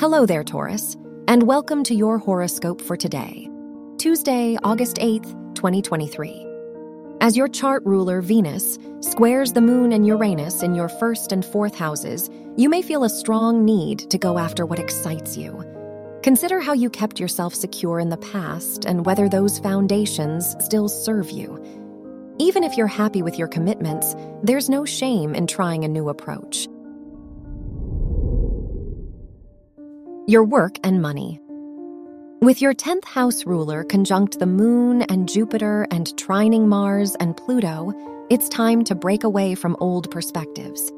Hello there, Taurus, and welcome to your horoscope for today, Tuesday, August 8th, 2023. As your chart ruler, Venus, squares the moon and Uranus in your first and fourth houses, you may feel a strong need to go after what excites you. Consider how you kept yourself secure in the past and whether those foundations still serve you. Even if you're happy with your commitments, there's no shame in trying a new approach. Your work and money. With your 10th house ruler conjunct the moon and Jupiter and trining Mars and Pluto, it's time to break away from old perspectives.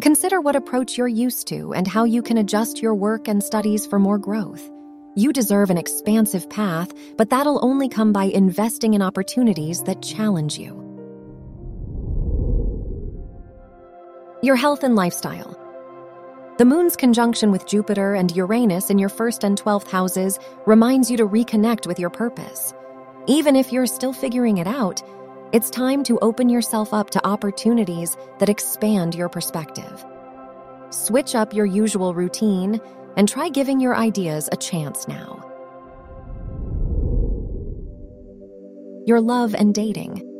Consider what approach you're used to and how you can adjust your work and studies for more growth. You deserve an expansive path, but that'll only come by investing in opportunities that challenge you. Your health and lifestyle. The moon's conjunction with Jupiter and Uranus in your first and 12th houses reminds you to reconnect with your purpose. Even if you're still figuring it out, it's time to open yourself up to opportunities that expand your perspective. Switch up your usual routine and try giving your ideas a chance now. Your love and dating.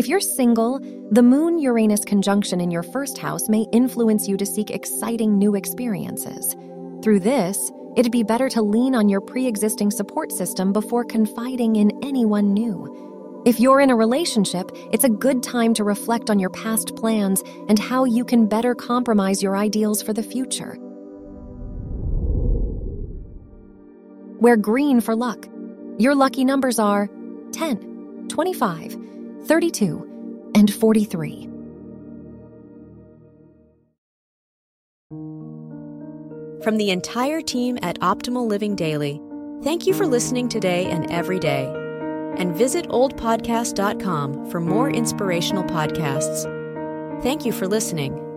If you're single, the Moon Uranus conjunction in your first house may influence you to seek exciting new experiences. Through this, it'd be better to lean on your pre existing support system before confiding in anyone new. If you're in a relationship, it's a good time to reflect on your past plans and how you can better compromise your ideals for the future. Wear green for luck. Your lucky numbers are 10, 25, 32, and 43. From the entire team at Optimal Living Daily, thank you for listening today and every day. And visit oldpodcast.com for more inspirational podcasts. Thank you for listening.